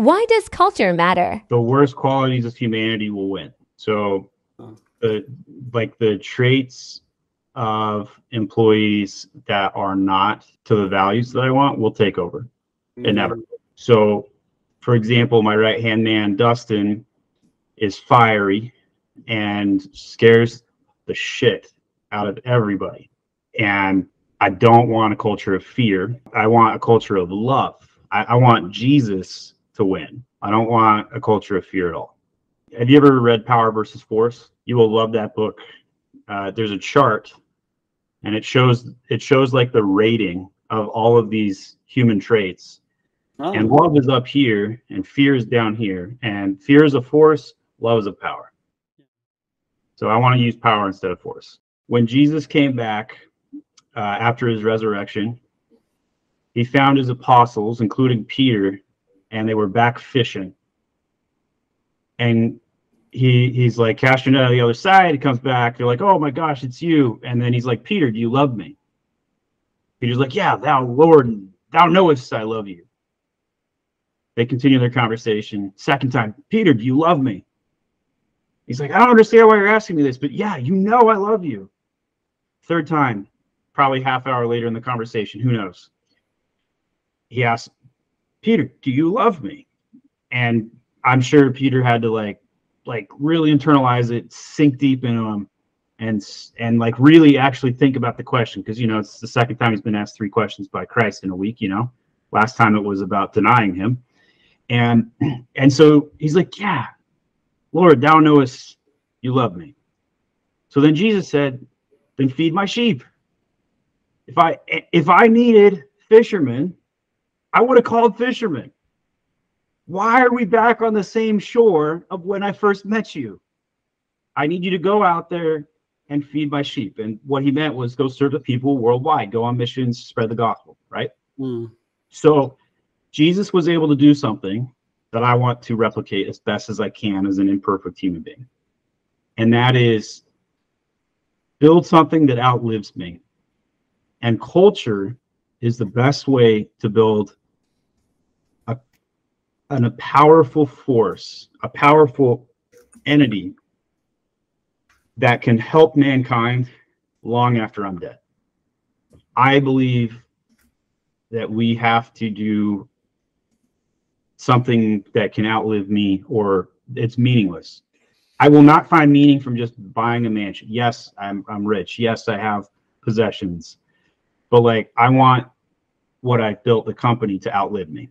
Why does culture matter? The worst qualities of humanity will win. So, the like the traits of employees that are not to the values that I want will take over. It never. Mm-hmm. So, for example, my right hand man Dustin is fiery and scares the shit out of everybody. And I don't want a culture of fear. I want a culture of love. I, I want Jesus to win. I don't want a culture of fear at all. Have you ever read Power versus Force? You will love that book. Uh, there's a chart, and it shows it shows like the rating of all of these human traits. Oh. And love is up here, and fear is down here. And fear is a force, love is a power. So I want to use power instead of force. When Jesus came back uh, after his resurrection, he found his apostles, including Peter, and they were back fishing. And he he's like, cast your net on the other side. He comes back. They're like, oh my gosh, it's you. And then he's like, Peter, do you love me? Peter's like, yeah, thou Lord, thou knowest I love you. They continue their conversation. Second time, Peter, do you love me? He's like, I don't understand why you're asking me this, but yeah, you know I love you. Third time, probably half hour later in the conversation, who knows? He asks, Peter, do you love me? And I'm sure Peter had to like like really internalize it, sink deep into him, and and like really actually think about the question because you know it's the second time he's been asked three questions by Christ in a week. You know, last time it was about denying him, and and so he's like, yeah, Lord, thou knowest you love me. So then Jesus said, then feed my sheep. If I if I needed fishermen, I would have called fishermen. Why are we back on the same shore of when I first met you? I need you to go out there and feed my sheep. And what he meant was go serve the people worldwide, go on missions, spread the gospel, right? Mm. So Jesus was able to do something that I want to replicate as best as I can as an imperfect human being. And that is build something that outlives me. And culture is the best way to build an, a powerful force, a powerful entity that can help mankind long after I'm dead. I believe that we have to do something that can outlive me or it's meaningless. I will not find meaning from just buying a mansion. Yes, I'm I'm rich. Yes, I have possessions. But like I want what I built the company to outlive me.